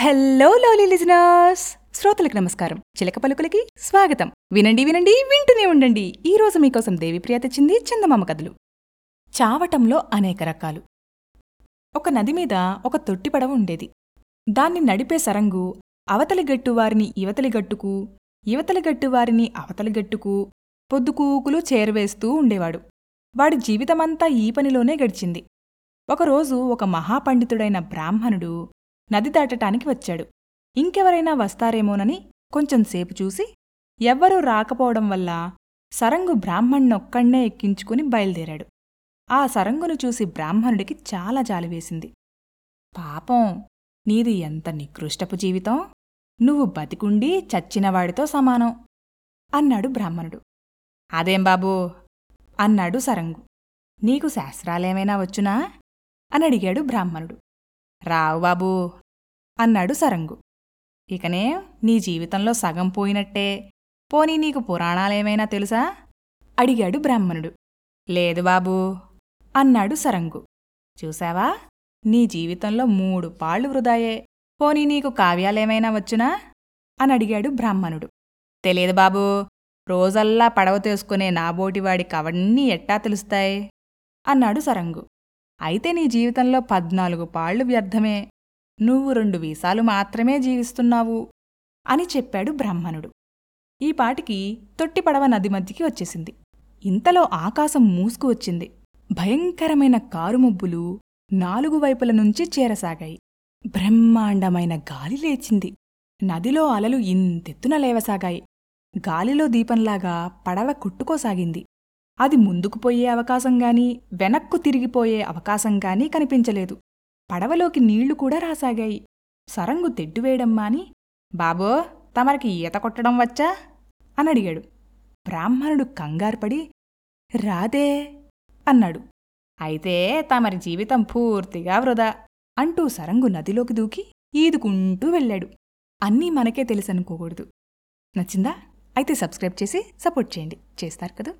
Hello lovely listeners శ్రోతలకు నమస్కారం. చిలక పలుకులకి స్వాగతం. వినండి వినండి వింటూనే ఉండండి. ఈ రోజు మీకోసం దేవిప్రియ తెచ్చింది చందమామ కథలు. చావటంలో అనేక రకాలు. ఒక నది మీద ఒక తొట్టి పడవ ఉండేది. దాన్ని నడిపే సరంగు అవతలి గట్టు వారిని ఇవతలి గట్టుకు ఇవతలి గట్టు వారిని అవతలి గట్టుకు పొద్దుకూకులు చేరవేస్తూ ఉండేవాడు. వాడి జీవితమంతా ఈ పనిలోనే గడిచింది. ఒకరోజు ఒక మహాపండితుడైన బ్రాహ్మణుడు నది దాటటానికి వచ్చాడు. ఇంకెవరైనా వస్తారేమోనని కొంచెంసేపు చూసి ఎవ్వరూ రాకపోవడం వల్ల సరంగు బ్రాహ్మణ్ణొక్కణ్ణే ఎక్కించుకుని బయలుదేరాడు. ఆ సరంగును చూసి బ్రాహ్మణుడికి చాలా జాలివేసింది పాపం నీది ఎంత నికృష్టపు జీవితం. నువ్వు బతికుండి చచ్చినవాడితో సమానం అన్నాడు బ్రాహ్మణుడు. అదేం బాబూ? అన్నాడు సరంగు. నీకు శాస్త్రాలేమైనా వచ్చునా? అని అడిగాడు బ్రాహ్మణుడు. రావు బాబూ! అన్నాడు సరంగు. ఇకనే నీ జీవితంలో సగం పోయినట్టే. పోనీ నీకు పురాణాలేమైనా తెలుసా? అడిగాడు బ్రాహ్మణుడు. లేదు బాబూ! అన్నాడు సరంగు. చూశావా? నీ జీవితంలో మూడు పాళ్ళు వృధాయే. పోనీ నీకు కావ్యాలేమైనా వచ్చునా? అని అడిగాడు బ్రాహ్మణుడు. తెలియదు బాబూ! రోజల్లా పడవ తీసుకునే నాబోటివాడికి అవన్నీ ఎట్టా తెలుస్తాయి? అన్నాడు సరంగు. అయితే నీ జీవితంలో పద్నాలుగు పాళ్ళు వ్యర్థమే. నువ్వు రెండు వీసాలు మాత్రమే జీవిస్తున్నావు అని చెప్పాడు బ్రాహ్మణుడు. ఈ పాటికి తొట్టిపడవ నది మధ్యకి వచ్చేసింది. ఇంతలో ఆకాశం మూసుకు వచ్చింది. భయంకరమైన కారుముబ్బులు నాలుగు వైపుల నుంచి చేరసాగాయి. బ్రహ్మాండమైన గాలి లేచింది. నదిలో అలలు ఇంతెత్తున లేవసాగాయి. గాలిలో దీపంలాగా పడవ కొట్టుకోసాగింది. అది ముందుకు పోయే అవకాశం గాని వెనక్కు తిరిగిపోయే అవకాశం గాని కనిపించలేదు. పడవలోకి నీళ్ళు కూడా రాసాగాయి. సరంగు తెడ్డువేయడం మాని బాబో తమరికి ఈత కొట్టడం వచ్చా? అని అడిగాడు. బ్రాహ్మణుడు కంగారుపడి రాదే అన్నాడు. అయితే తమరి జీవితం పూర్తిగా వృధా అంటూ సరంగు నదిలోకి దూకి ఈదుకుంటూ వెళ్ళాడు. అన్నీ మనకే తెలుసనుకోకూడదు. నచ్చిందా? అయితే సబ్స్క్రైబ్ చేసి సపోర్ట్ చేయండి. చేస్తారు కదా?